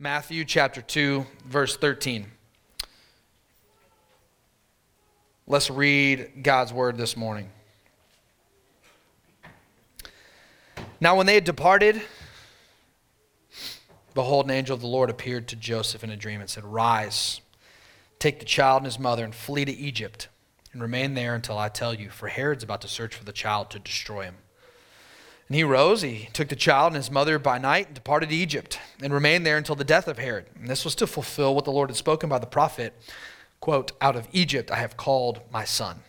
Matthew chapter 2, verse 13. Let's read God's word this morning. Now, when they had departed, behold, an angel of the Lord appeared to Joseph in a dream and said, Rise, take the child and his mother, and flee to Egypt, and remain there until I tell you, for Herod's about to search for the child to destroy him. And he rose, he took the child and his mother by night and departed to Egypt and remained there until the death of Herod. And this was to fulfill what the Lord had spoken by the prophet, quote, out of Egypt I have called my son.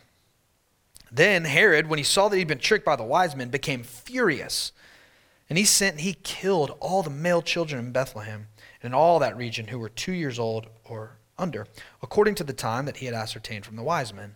Then Herod, when he saw that he'd been tricked by the wise men, became furious. And he sent and he killed all the male children in Bethlehem and in all that region who were two years old or under, according to the time that he had ascertained from the wise men.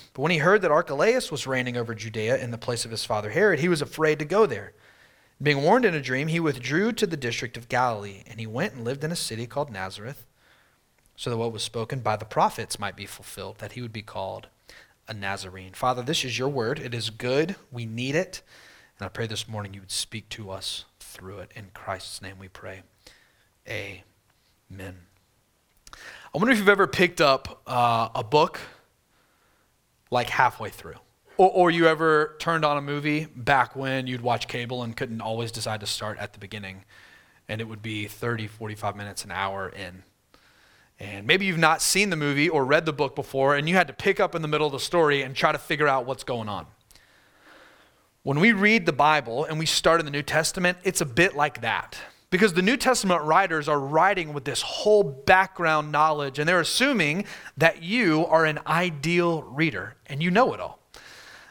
But when he heard that Archelaus was reigning over Judea in the place of his father Herod, he was afraid to go there. Being warned in a dream, he withdrew to the district of Galilee, and he went and lived in a city called Nazareth, so that what was spoken by the prophets might be fulfilled, that he would be called a Nazarene. Father, this is your word. It is good. We need it. And I pray this morning you would speak to us through it. In Christ's name we pray. Amen. I wonder if you've ever picked up uh, a book like halfway through. Or, or you ever turned on a movie back when you'd watch cable and couldn't always decide to start at the beginning, and it would be 30, 45 minutes, an hour in. And maybe you've not seen the movie or read the book before, and you had to pick up in the middle of the story and try to figure out what's going on. When we read the Bible and we start in the New Testament, it's a bit like that. Because the New Testament writers are writing with this whole background knowledge, and they're assuming that you are an ideal reader and you know it all.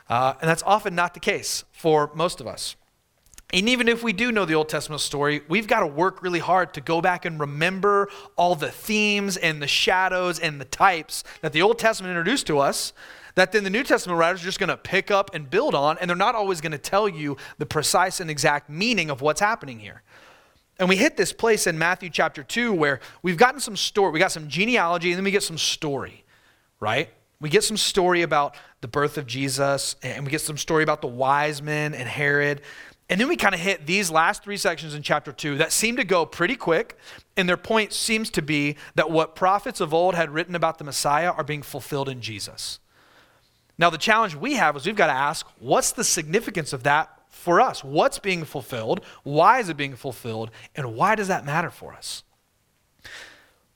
Uh, and that's often not the case for most of us. And even if we do know the Old Testament story, we've got to work really hard to go back and remember all the themes and the shadows and the types that the Old Testament introduced to us that then the New Testament writers are just going to pick up and build on, and they're not always going to tell you the precise and exact meaning of what's happening here. And we hit this place in Matthew chapter 2 where we've gotten some story, we got some genealogy, and then we get some story, right? We get some story about the birth of Jesus, and we get some story about the wise men and Herod. And then we kind of hit these last three sections in chapter 2 that seem to go pretty quick. And their point seems to be that what prophets of old had written about the Messiah are being fulfilled in Jesus. Now, the challenge we have is we've got to ask what's the significance of that for us. What's being fulfilled? Why is it being fulfilled? And why does that matter for us?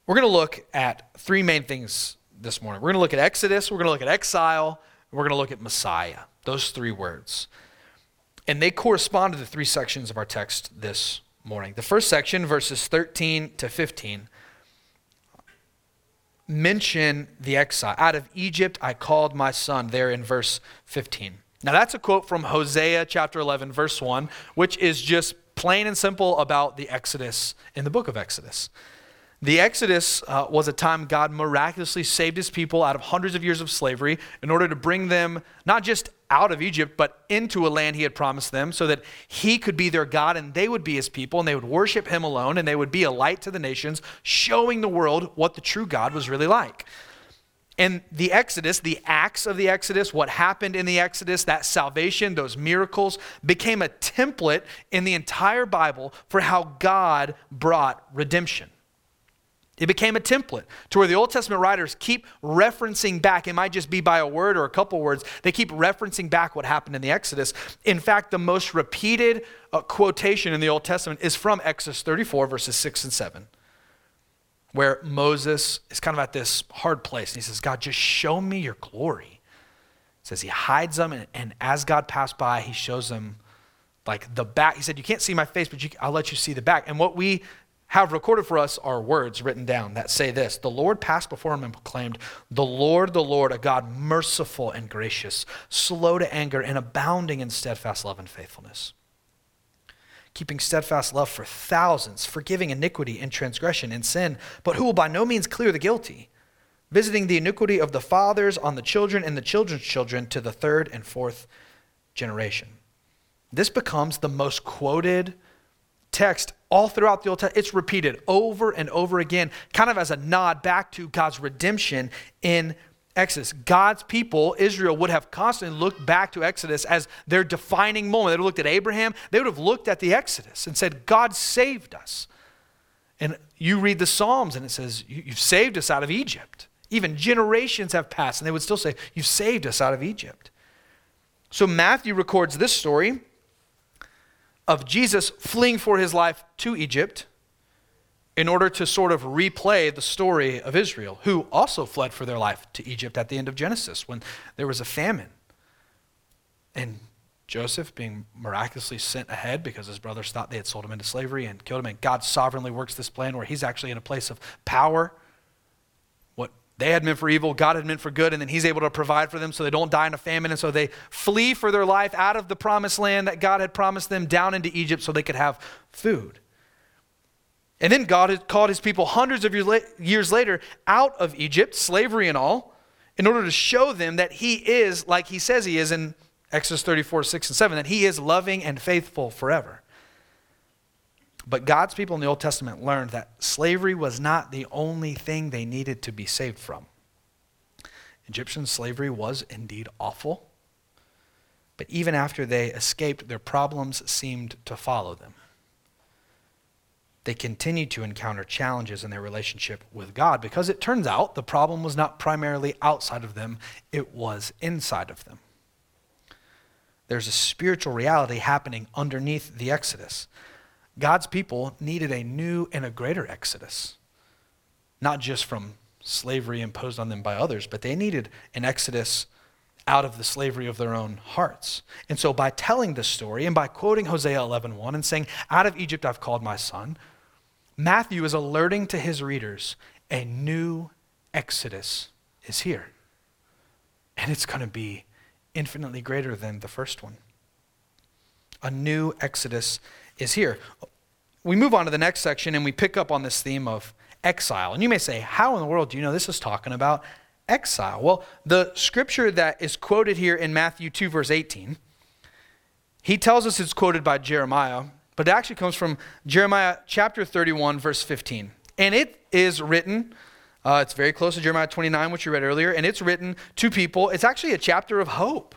We're going to look at three main things this morning. We're going to look at Exodus, we're going to look at exile, we're going to look at Messiah. Those three words. And they correspond to the three sections of our text this morning. The first section, verses 13 to 15, mention the exile. Out of Egypt I called my son, there in verse 15. Now, that's a quote from Hosea chapter 11, verse 1, which is just plain and simple about the Exodus in the book of Exodus. The Exodus uh, was a time God miraculously saved his people out of hundreds of years of slavery in order to bring them not just out of Egypt, but into a land he had promised them so that he could be their God and they would be his people and they would worship him alone and they would be a light to the nations, showing the world what the true God was really like. And the Exodus, the acts of the Exodus, what happened in the Exodus, that salvation, those miracles, became a template in the entire Bible for how God brought redemption. It became a template to where the Old Testament writers keep referencing back. It might just be by a word or a couple words. They keep referencing back what happened in the Exodus. In fact, the most repeated uh, quotation in the Old Testament is from Exodus 34, verses 6 and 7 where Moses is kind of at this hard place. And he says, God, just show me your glory. Says he hides them, and, and as God passed by, he shows them like the back. He said, You can't see my face, but you, I'll let you see the back. And what we have recorded for us are words written down that say this The Lord passed before him and proclaimed, The Lord, the Lord, a God merciful and gracious, slow to anger, and abounding in steadfast love and faithfulness keeping steadfast love for thousands, forgiving iniquity and transgression and sin, but who will by no means clear the guilty, visiting the iniquity of the fathers on the children and the children's children to the third and fourth generation. This becomes the most quoted text all throughout the Old Testament. It's repeated over and over again, kind of as a nod back to God's redemption in Exodus. God's people, Israel, would have constantly looked back to Exodus as their defining moment. They would have looked at Abraham, they would have looked at the Exodus and said, God saved us. And you read the Psalms and it says, You've saved us out of Egypt. Even generations have passed, and they would still say, You've saved us out of Egypt. So Matthew records this story of Jesus fleeing for his life to Egypt in order to sort of replay the story of Israel, who also fled for their life to Egypt at the end of Genesis when there was a famine. And Joseph being miraculously sent ahead because his brothers thought they had sold him into slavery and killed him. And God sovereignly works this plan where he's actually in a place of power. What they had meant for evil, God had meant for good, and then he's able to provide for them so they don't die in a famine. And so they flee for their life out of the promised land that God had promised them down into Egypt so they could have food. And then God had called his people hundreds of years later out of Egypt, slavery and all, in order to show them that he is like he says he is in Exodus 34, 6 and 7, that he is loving and faithful forever. But God's people in the Old Testament learned that slavery was not the only thing they needed to be saved from. Egyptian slavery was indeed awful, but even after they escaped, their problems seemed to follow them they continued to encounter challenges in their relationship with God because it turns out the problem was not primarily outside of them, it was inside of them. There's a spiritual reality happening underneath the Exodus. God's people needed a new and a greater Exodus, not just from slavery imposed on them by others, but they needed an Exodus out of the slavery of their own hearts. And so by telling this story and by quoting Hosea 11:1 and saying, "Out of Egypt I've called my son," Matthew is alerting to his readers a new Exodus is here. And it's going to be infinitely greater than the first one. A new Exodus is here. We move on to the next section and we pick up on this theme of exile. And you may say, How in the world do you know this is talking about exile? Well, the scripture that is quoted here in Matthew 2, verse 18, he tells us it's quoted by Jeremiah but it actually comes from Jeremiah chapter 31, verse 15. And it is written, uh, it's very close to Jeremiah 29, which you read earlier, and it's written to people. It's actually a chapter of hope.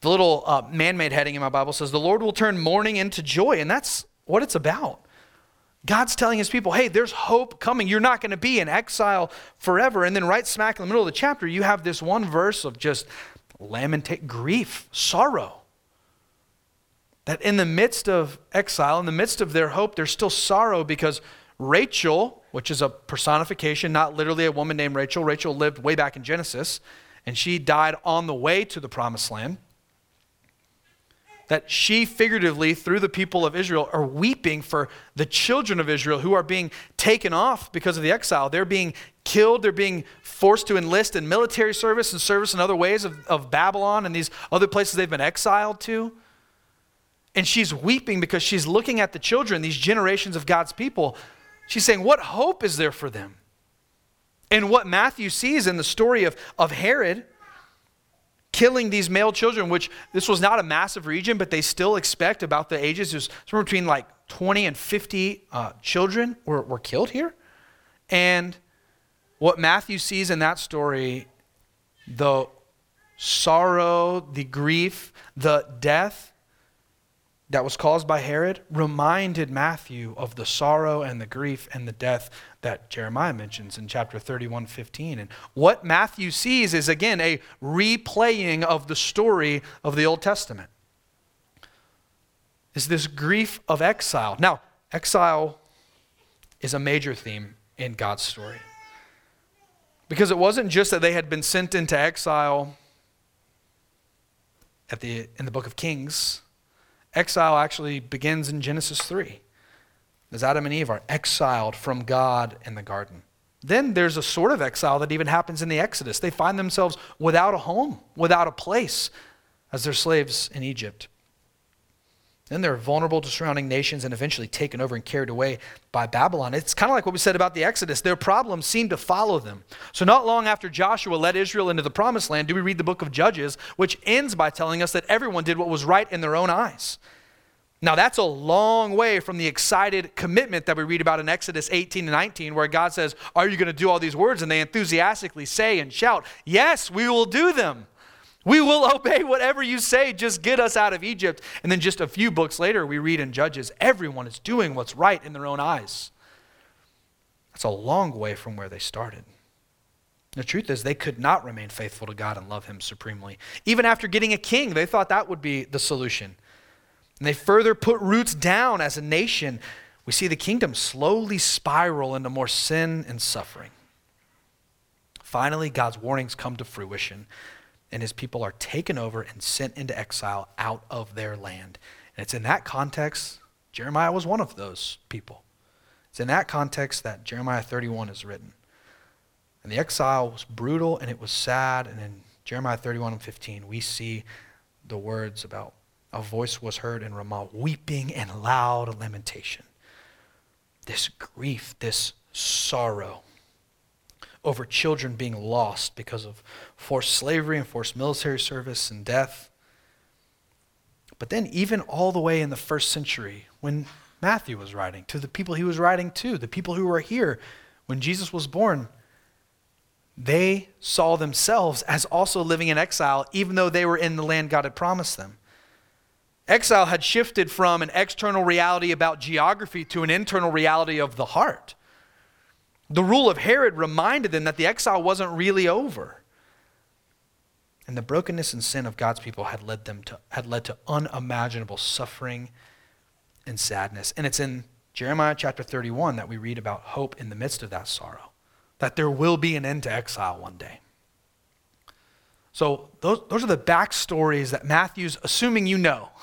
The little uh, man made heading in my Bible says, The Lord will turn mourning into joy. And that's what it's about. God's telling his people, hey, there's hope coming. You're not going to be in exile forever. And then, right smack in the middle of the chapter, you have this one verse of just lamentate, grief, sorrow. That in the midst of exile, in the midst of their hope, there's still sorrow because Rachel, which is a personification, not literally a woman named Rachel, Rachel lived way back in Genesis, and she died on the way to the promised land. That she figuratively, through the people of Israel, are weeping for the children of Israel who are being taken off because of the exile. They're being killed, they're being forced to enlist in military service and service in other ways of, of Babylon and these other places they've been exiled to. And she's weeping because she's looking at the children, these generations of God's people. She's saying, What hope is there for them? And what Matthew sees in the story of, of Herod killing these male children, which this was not a massive region, but they still expect about the ages, there's somewhere between like 20 and 50 uh, children were, were killed here. And what Matthew sees in that story, the sorrow, the grief, the death, that was caused by Herod reminded Matthew of the sorrow and the grief and the death that Jeremiah mentions in chapter 31 15. And what Matthew sees is again a replaying of the story of the Old Testament. Is this grief of exile. Now, exile is a major theme in God's story. Because it wasn't just that they had been sent into exile at the, in the book of Kings Exile actually begins in Genesis 3, as Adam and Eve are exiled from God in the garden. Then there's a sort of exile that even happens in the Exodus. They find themselves without a home, without a place, as they're slaves in Egypt. Then they're vulnerable to surrounding nations and eventually taken over and carried away by Babylon. It's kind of like what we said about the Exodus. Their problems seem to follow them. So, not long after Joshua led Israel into the promised land, do we read the book of Judges, which ends by telling us that everyone did what was right in their own eyes. Now, that's a long way from the excited commitment that we read about in Exodus 18 and 19, where God says, Are you going to do all these words? And they enthusiastically say and shout, Yes, we will do them. We will obey whatever you say. Just get us out of Egypt. And then just a few books later, we read in Judges everyone is doing what's right in their own eyes. That's a long way from where they started. The truth is, they could not remain faithful to God and love Him supremely. Even after getting a king, they thought that would be the solution. And they further put roots down as a nation. We see the kingdom slowly spiral into more sin and suffering. Finally, God's warnings come to fruition and his people are taken over and sent into exile out of their land. And it's in that context, Jeremiah was one of those people. It's in that context that Jeremiah 31 is written. And the exile was brutal and it was sad. And in Jeremiah 31 and 15, we see the words about a voice was heard in Ramah, weeping and loud lamentation. This grief, this sorrow over children being lost because of forced slavery and forced military service and death. But then, even all the way in the first century, when Matthew was writing, to the people he was writing to, the people who were here when Jesus was born, they saw themselves as also living in exile, even though they were in the land God had promised them. Exile had shifted from an external reality about geography to an internal reality of the heart. The rule of Herod reminded them that the exile wasn't really over. And the brokenness and sin of God's people had led them to had led to unimaginable suffering and sadness. And it's in Jeremiah chapter 31 that we read about hope in the midst of that sorrow, that there will be an end to exile one day. So those, those are the backstories that Matthew's assuming you know.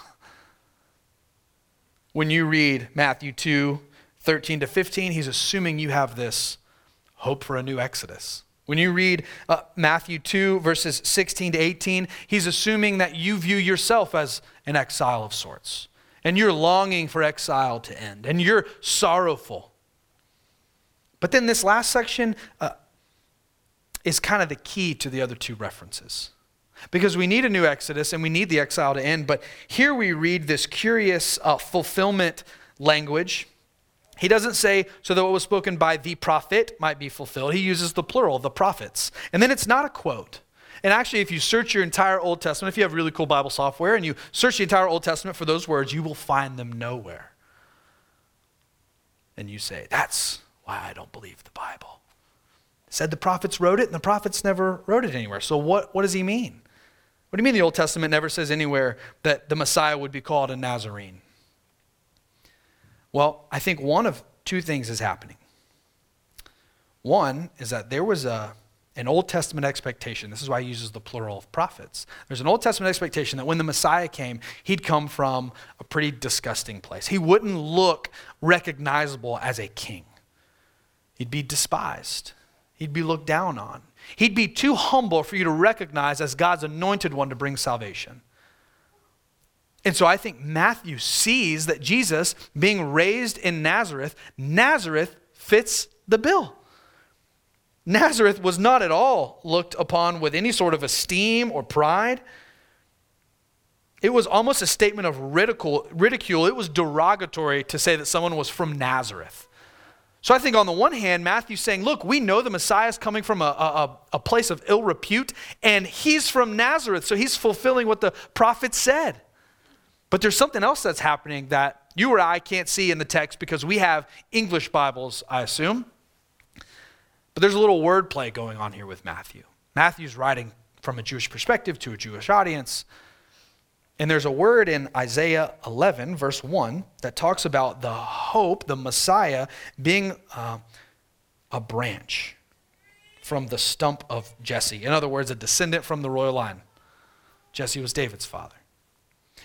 When you read Matthew 2, 13 to 15, he's assuming you have this hope for a new Exodus. When you read uh, Matthew 2, verses 16 to 18, he's assuming that you view yourself as an exile of sorts. And you're longing for exile to end. And you're sorrowful. But then this last section uh, is kind of the key to the other two references. Because we need a new Exodus and we need the exile to end. But here we read this curious uh, fulfillment language he doesn't say, so that what was spoken by the prophet might be fulfilled. He uses the plural, the prophets. And then it's not a quote. And actually, if you search your entire Old Testament, if you have really cool Bible software and you search the entire Old Testament for those words, you will find them nowhere. And you say, that's why I don't believe the Bible. Said the prophets wrote it, and the prophets never wrote it anywhere. So what, what does he mean? What do you mean the Old Testament never says anywhere that the Messiah would be called a Nazarene? Well, I think one of two things is happening. One is that there was a, an Old Testament expectation. This is why he uses the plural of prophets. There's an Old Testament expectation that when the Messiah came, he'd come from a pretty disgusting place. He wouldn't look recognizable as a king, he'd be despised, he'd be looked down on. He'd be too humble for you to recognize as God's anointed one to bring salvation. And so I think Matthew sees that Jesus, being raised in Nazareth, Nazareth fits the bill. Nazareth was not at all looked upon with any sort of esteem or pride. It was almost a statement of ridicule, ridicule. It was derogatory to say that someone was from Nazareth. So I think on the one hand, Matthew's saying, look, we know the Messiah is coming from a, a, a place of ill repute, and he's from Nazareth, so he's fulfilling what the prophet said. But there's something else that's happening that you or I can't see in the text because we have English Bibles, I assume. But there's a little wordplay going on here with Matthew. Matthew's writing from a Jewish perspective to a Jewish audience. And there's a word in Isaiah 11, verse 1, that talks about the hope, the Messiah, being uh, a branch from the stump of Jesse. In other words, a descendant from the royal line. Jesse was David's father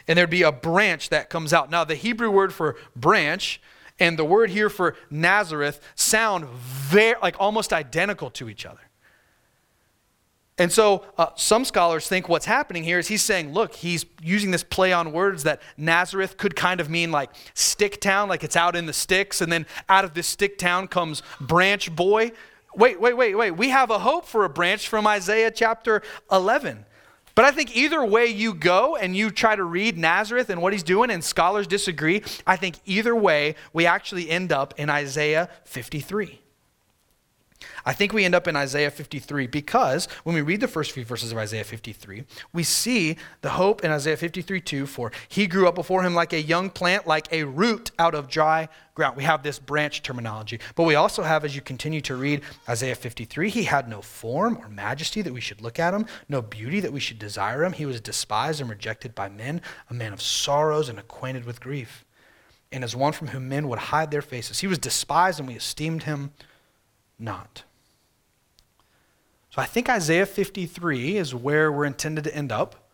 and there'd be a branch that comes out. Now, the Hebrew word for branch and the word here for Nazareth sound very, like almost identical to each other. And so uh, some scholars think what's happening here is he's saying, look, he's using this play on words that Nazareth could kind of mean like stick town, like it's out in the sticks, and then out of this stick town comes branch boy. Wait, wait, wait, wait. We have a hope for a branch from Isaiah chapter 11. But I think either way you go and you try to read Nazareth and what he's doing, and scholars disagree, I think either way we actually end up in Isaiah 53. I think we end up in Isaiah 53 because when we read the first few verses of Isaiah 53, we see the hope in Isaiah 53 2 for he grew up before him like a young plant, like a root out of dry ground. We have this branch terminology. But we also have, as you continue to read Isaiah 53, he had no form or majesty that we should look at him, no beauty that we should desire him. He was despised and rejected by men, a man of sorrows and acquainted with grief. And as one from whom men would hide their faces, he was despised and we esteemed him not. So I think Isaiah 53 is where we're intended to end up.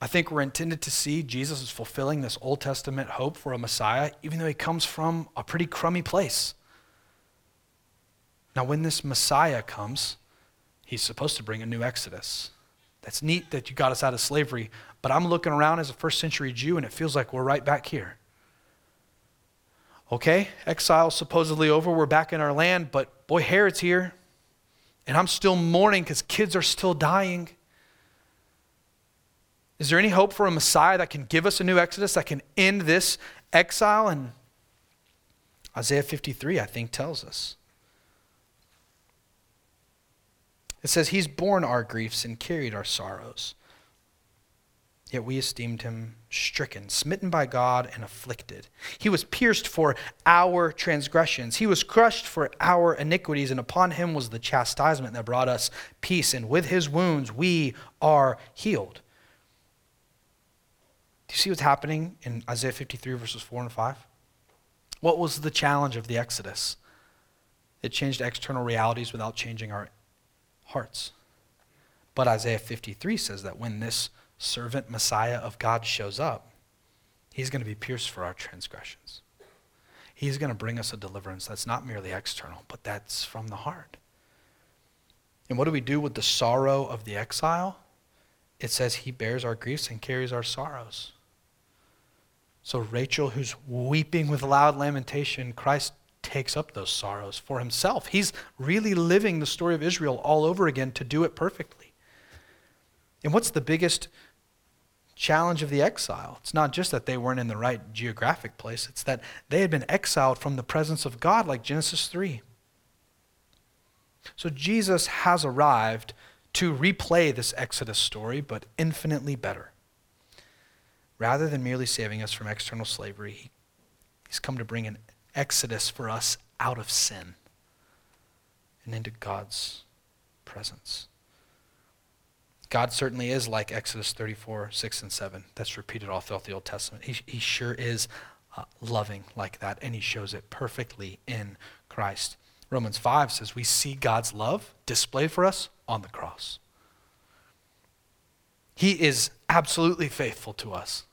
I think we're intended to see Jesus is fulfilling this Old Testament hope for a Messiah, even though he comes from a pretty crummy place. Now, when this Messiah comes, he's supposed to bring a new Exodus. That's neat that you got us out of slavery, but I'm looking around as a first century Jew and it feels like we're right back here. Okay, exile supposedly over, we're back in our land, but boy, Herod's here. And I'm still mourning because kids are still dying. Is there any hope for a Messiah that can give us a new Exodus, that can end this exile? And Isaiah 53, I think, tells us. It says, He's borne our griefs and carried our sorrows. Yet we esteemed him stricken, smitten by God, and afflicted. He was pierced for our transgressions. He was crushed for our iniquities, and upon him was the chastisement that brought us peace. And with his wounds we are healed. Do you see what's happening in Isaiah 53, verses 4 and 5? What was the challenge of the Exodus? It changed external realities without changing our hearts. But Isaiah 53 says that when this servant Messiah of God shows up, he's going to be pierced for our transgressions. He's going to bring us a deliverance that's not merely external, but that's from the heart. And what do we do with the sorrow of the exile? It says he bears our griefs and carries our sorrows. So Rachel, who's weeping with loud lamentation, Christ takes up those sorrows for himself. He's really living the story of Israel all over again to do it perfectly. And what's the biggest challenge of the exile. It's not just that they weren't in the right geographic place, it's that they had been exiled from the presence of God, like Genesis 3. So Jesus has arrived to replay this Exodus story, but infinitely better. Rather than merely saving us from external slavery, he's come to bring an exodus for us out of sin and into God's presence. God certainly is like Exodus 34, 6, and 7. That's repeated all throughout the Old Testament. He, he sure is uh, loving like that, and he shows it perfectly in Christ. Romans 5 says we see God's love displayed for us on the cross. He is absolutely faithful to us.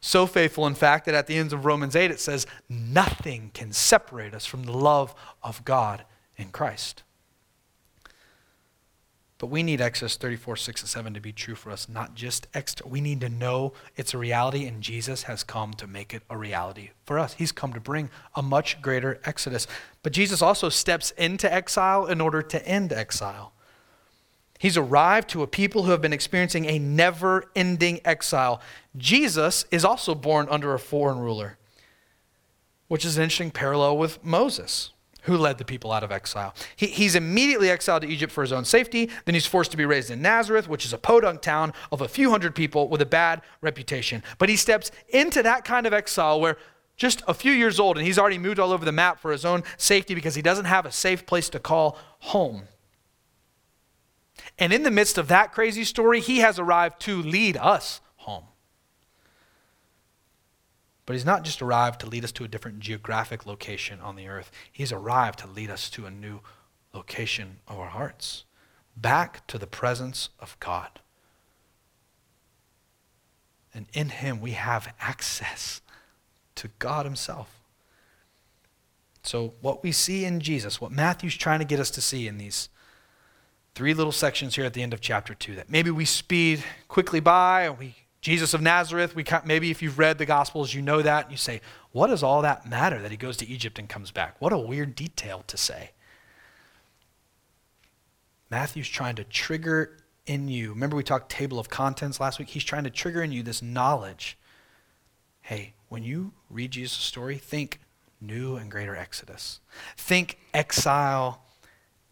So faithful, in fact, that at the end of Romans 8 it says, Nothing can separate us from the love of God in Christ. But we need Exodus 34, 6, and 7 to be true for us, not just extra. We need to know it's a reality, and Jesus has come to make it a reality for us. He's come to bring a much greater Exodus. But Jesus also steps into exile in order to end exile. He's arrived to a people who have been experiencing a never ending exile. Jesus is also born under a foreign ruler, which is an interesting parallel with Moses who led the people out of exile. He, he's immediately exiled to Egypt for his own safety. Then he's forced to be raised in Nazareth, which is a podunk town of a few hundred people with a bad reputation. But he steps into that kind of exile where just a few years old and he's already moved all over the map for his own safety because he doesn't have a safe place to call home. And in the midst of that crazy story, he has arrived to lead us home. But he's not just arrived to lead us to a different geographic location on the earth, he's arrived to lead us to a new location of our hearts, back to the presence of God. And in him we have access to God himself. So, what we see in Jesus, what Matthew's trying to get us to see in these three little sections here at the end of chapter 2 that maybe we speed quickly by and we Jesus of Nazareth, we maybe if you've read the Gospels, you know that. And you say, what does all that matter that he goes to Egypt and comes back? What a weird detail to say. Matthew's trying to trigger in you. Remember, we talked table of contents last week? He's trying to trigger in you this knowledge. Hey, when you read Jesus' story, think new and greater exodus. Think exile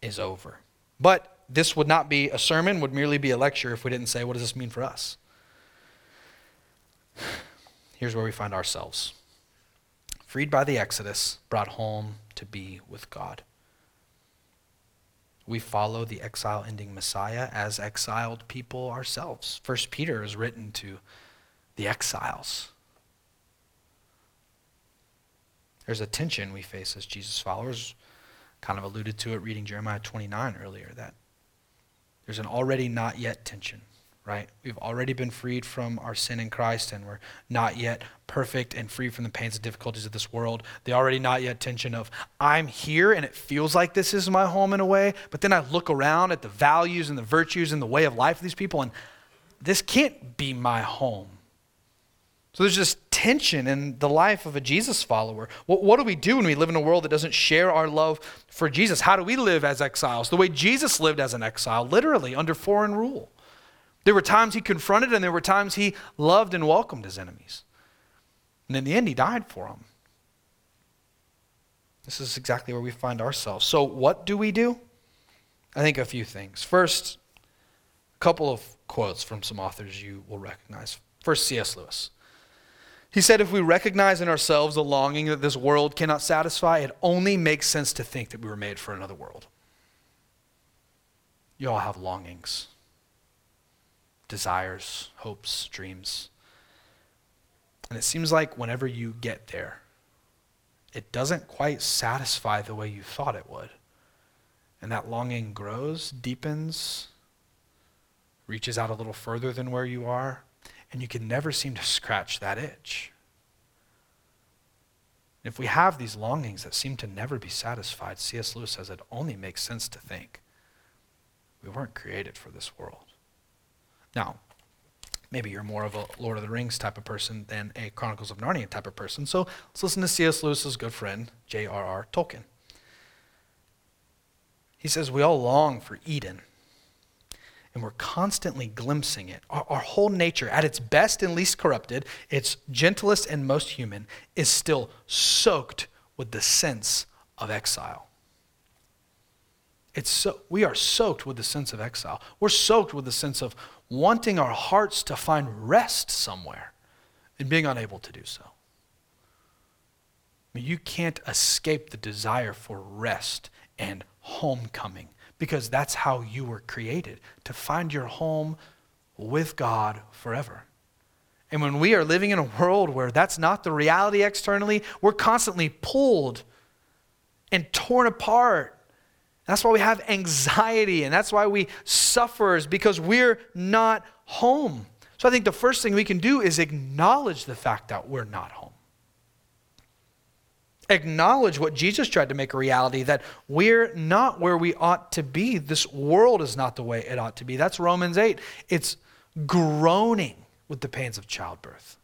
is over. But this would not be a sermon, would merely be a lecture if we didn't say, what does this mean for us? Here's where we find ourselves freed by the Exodus, brought home to be with God. We follow the exile ending Messiah as exiled people ourselves. First Peter is written to the exiles. There's a tension we face as Jesus followers. Kind of alluded to it reading Jeremiah 29 earlier that there's an already not yet tension right? We've already been freed from our sin in Christ, and we're not yet perfect and free from the pains and difficulties of this world. The already not yet tension of, I'm here and it feels like this is my home in a way, but then I look around at the values and the virtues and the way of life of these people, and this can't be my home. So there's this tension in the life of a Jesus follower. What, what, do we do when we live in a world that doesn't share our love for Jesus? How do we live as exiles? The way Jesus lived as an exile, literally under foreign rule. There were times he confronted, and there were times he loved and welcomed his enemies. And in the end, he died for them. This is exactly where we find ourselves. So, what do we do? I think a few things. First, a couple of quotes from some authors you will recognize. First, C.S. Lewis. He said, If we recognize in ourselves the longing that this world cannot satisfy, it only makes sense to think that we were made for another world. You all have longings desires, hopes, dreams. And it seems like whenever you get there, it doesn't quite satisfy the way you thought it would. And that longing grows, deepens, reaches out a little further than where you are, and you can never seem to scratch that itch. If we have these longings that seem to never be satisfied, C.S. Lewis says it only makes sense to think we weren't created for this world. Now, maybe you're more of a Lord of the Rings type of person than a Chronicles of Narnia type of person. So let's listen to C.S. Lewis's good friend, J.R.R. Tolkien. He says, We all long for Eden, and we're constantly glimpsing it. Our, our, whole nature, at its best and least corrupted, its gentlest and most human, is still soaked with the sense of exile. It's so, we are soaked with the sense of exile. We're soaked with the sense of wanting our hearts to find rest somewhere and being unable to do so. I mean, you can't escape the desire for rest and homecoming because that's how you were created to find your home with God forever. And when we are living in a world where that's not the reality externally, we're constantly pulled and torn apart that's why we have anxiety and that's why we suffer is because we're not home. So I think the first thing we can do is acknowledge the fact that we're not home. Acknowledge what Jesus tried to make a reality that we're not where we ought to be. This world is not the way it ought to be. That's Romans 8. It's groaning with the pains of childbirth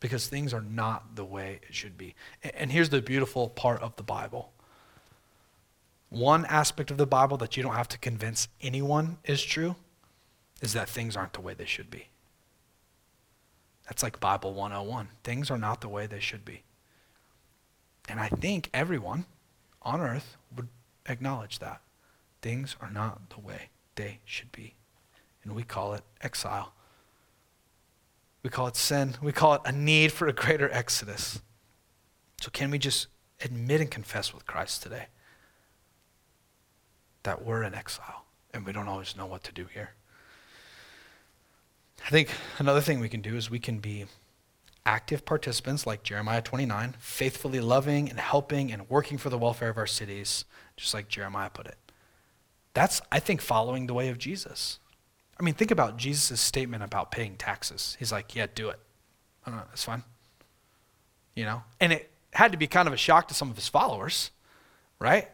because things are not the way it should be. And here's the beautiful part of the Bible one aspect of the Bible that you don't have to convince anyone is true is that things aren't the way they should be. That's like Bible 101. Things are not the way they should be. And I think everyone on earth would acknowledge that. Things are not the way they should be. And we call it exile. We call it sin. We call it a need for a greater exodus. So, can we just admit and confess with Christ today? That we're in exile and we don't always know what to do here. I think another thing we can do is we can be active participants like Jeremiah 29, faithfully loving and helping and working for the welfare of our cities, just like Jeremiah put it. That's, I think, following the way of Jesus. I mean, think about Jesus' statement about paying taxes. He's like, yeah, do it. I don't know, fine. You know? And it had to be kind of a shock to some of his followers, right?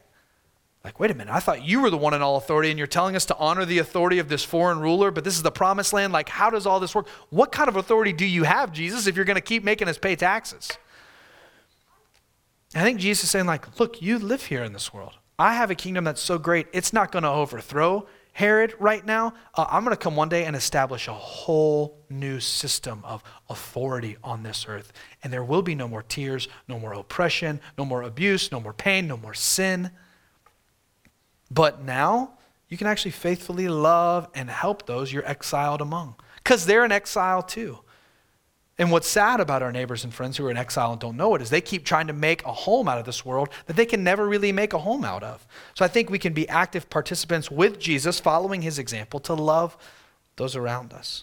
Like, wait a minute, I thought you were the one in all authority and you're telling us to honor the authority of this foreign ruler, but this is the promised land. Like, how does all this work? What kind of authority do you have, Jesus, if you're going to keep making us pay taxes? I think Jesus is saying, like, look, you live here in this world. I have a kingdom that's so great, it's not going to overthrow Herod right now. Uh, I'm going to come one day and establish a whole new system of authority on this earth. And there will be no more tears, no more oppression, no more abuse, no more pain, no more sin. But now you can actually faithfully love and help those you're exiled among because they're in exile too. And what's sad about our neighbors and friends who are in exile and don't know it is they keep trying to make a home out of this world that they can never really make a home out of. So I think we can be active participants with Jesus, following his example to love those around us.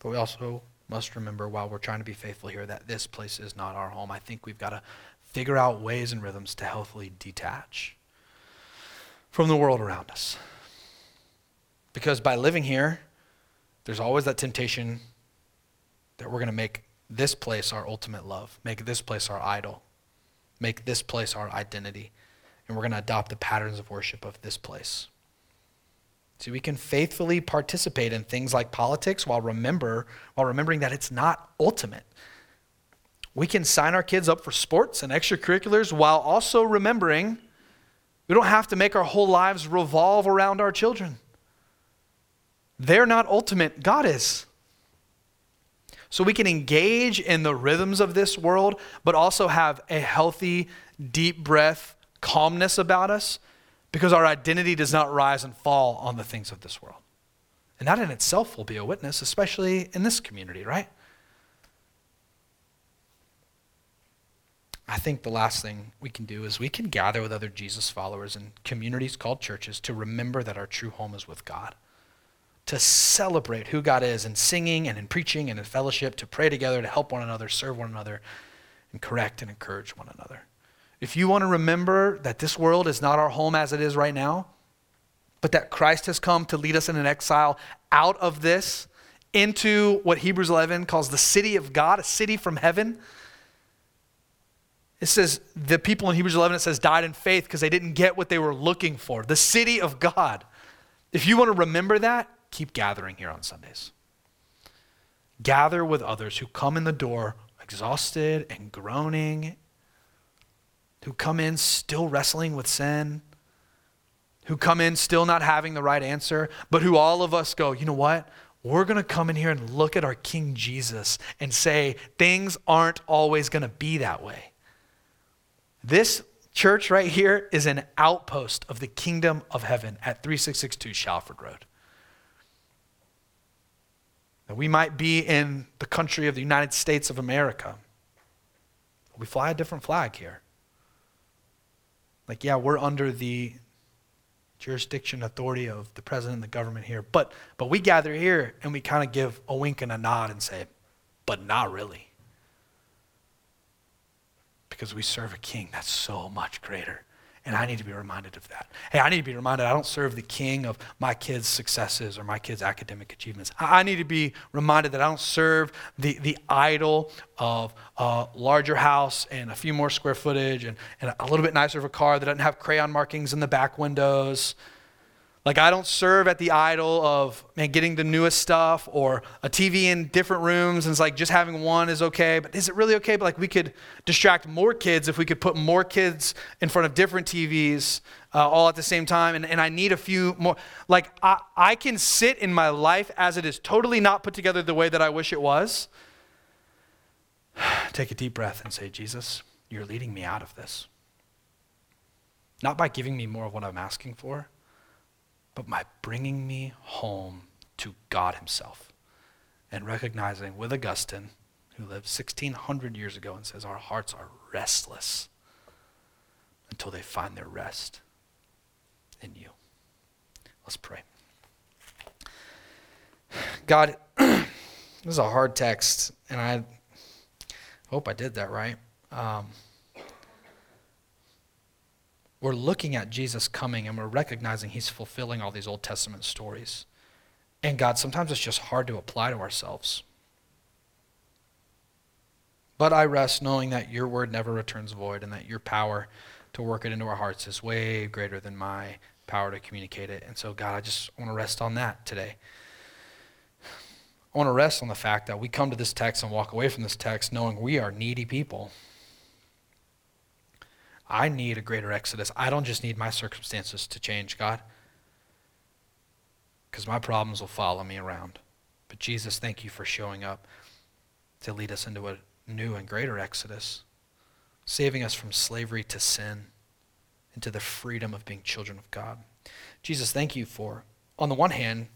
But we also must remember while we're trying to be faithful here that this place is not our home. I think we've got to figure out ways and rhythms to healthily detach from the world around us. Because by living here, there's always that temptation that we're going to make this place our ultimate love, make this place our idol, make this place our identity, and we're going to adopt the patterns of worship of this place. See, we can faithfully participate in things like politics while remember while remembering that it's not ultimate. We can sign our kids up for sports and extracurriculars while also remembering we don't have to make our whole lives revolve around our children. They're not ultimate, God is. So we can engage in the rhythms of this world, but also have a healthy, deep breath, calmness about us because our identity does not rise and fall on the things of this world. And that in itself will be a witness, especially in this community, right? I think the last thing we can do is we can gather with other Jesus followers in communities called churches to remember that our true home is with God to celebrate who God is in singing and in preaching and in fellowship, to pray together, to help one another, serve one another, and correct and encourage one another. If you want to remember that this world is not our home as it is right now, but that Christ has come to lead us in an exile out of this into what Hebrews 11 calls the city of God, a city from heaven. It says the people in Hebrews 11, it says, died in faith because they didn't get what they were looking for, the city of God. If you want to remember that, keep gathering here on Sundays. Gather with others who come in the door exhausted and groaning, who come in still wrestling with sin, who come in still not having the right answer, but who all of us go, you know what? We're going to come in here and look at our King Jesus and say, things aren't always going to be that way. This church right here is an outpost of the kingdom of heaven at 3662 Shalford Road. That we might be in the country of the United States of America. We fly a different flag here. Like, yeah, we're under the jurisdiction authority of the president and the government here, but but we gather here and we kind of give a wink and a nod and say, but not really. Because we serve a king that's so much greater and I need to be reminded of that. Hey, I need to be reminded I don't serve the king of my kids' successes or my kids' academic achievements. I need to be reminded that I don't serve the, the idol of a larger house and a few more square footage and, and a little bit nicer of a car that doesn't have crayon markings in the back windows like, I don't serve at the idol of, man, getting the newest stuff or a TV in different rooms. And it's like just having one is okay. But is it really okay? But like, we could distract more kids if we could put more kids in front of different TVs uh, all at the same time. And, and I need a few more. Like, I, I can sit in my life as it is totally not put together the way that I wish it was. Take a deep breath and say, Jesus, you're leading me out of this. Not by giving me more of what I'm asking for but by bringing me home to God Himself and recognizing with Augustine, who lived 1600 years ago and says, Our hearts are restless until they find their rest in you. Let's pray. God, this is a hard text, and I hope I did that right. Um, we're looking at Jesus coming and we're recognizing he's fulfilling all these Old Testament stories. And God, sometimes it's just hard to apply to ourselves. But I rest knowing that your word never returns void and that your power to work it into our hearts is way greater than my power to communicate it. And so, God, I just want to rest on that today. I want to rest on the fact that we come to this text and walk away from this text knowing we are needy people. I need a greater exodus. I don't just need my circumstances to change, God, because my problems will follow me around. But Jesus, thank you for showing up to lead us into a new and greater exodus, saving us from slavery to sin into the freedom of being children of God. Jesus, thank you for, on the one hand,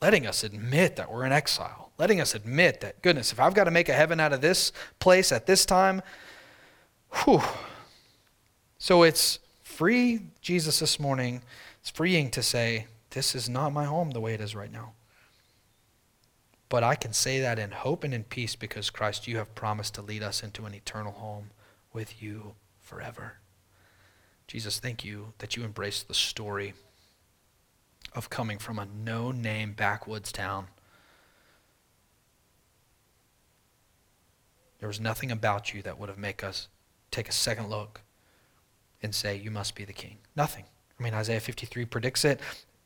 letting us admit that we're in exile, letting us admit that, goodness, if I've got to make a heaven out of this place at this time, whew. So it's free, Jesus, this morning. It's freeing to say, this is not my home the way it is right now. But I can say that in hope and in peace because, Christ, you have promised to lead us into an eternal home with you forever. Jesus, thank you that you embraced the story of coming from a no name backwoods town. There was nothing about you that would have made us take a second look and say, You must be the king. Nothing. I mean, Isaiah 53 predicts it.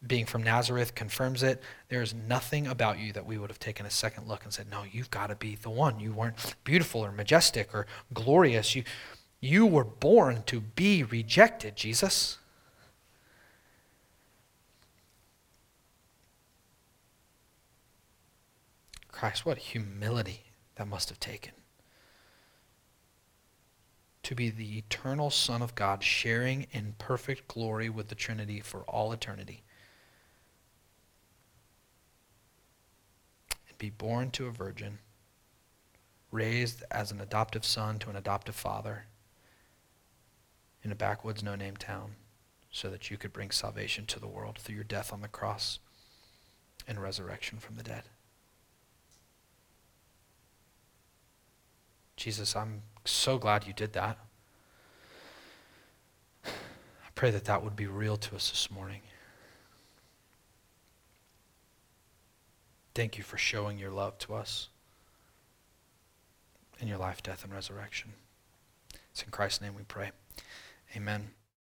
Being from Nazareth confirms it. There is nothing about you that we would have taken a second look and said, No, you've got to be the one. You weren't beautiful or majestic or glorious. You, you were born to be rejected, Jesus. Christ, what humility that must have taken. To be the eternal Son of God, sharing in perfect glory with the Trinity for all eternity. And be born to a virgin, raised as an adoptive son to an adoptive father in a backwoods, no name town, so that you could bring salvation to the world through your death on the cross and resurrection from the dead. Jesus, I'm so glad you did that. I pray that that would be real to us this morning. Thank you for showing your love to us in your life, death, and resurrection. It's in Christ's name we pray. Amen.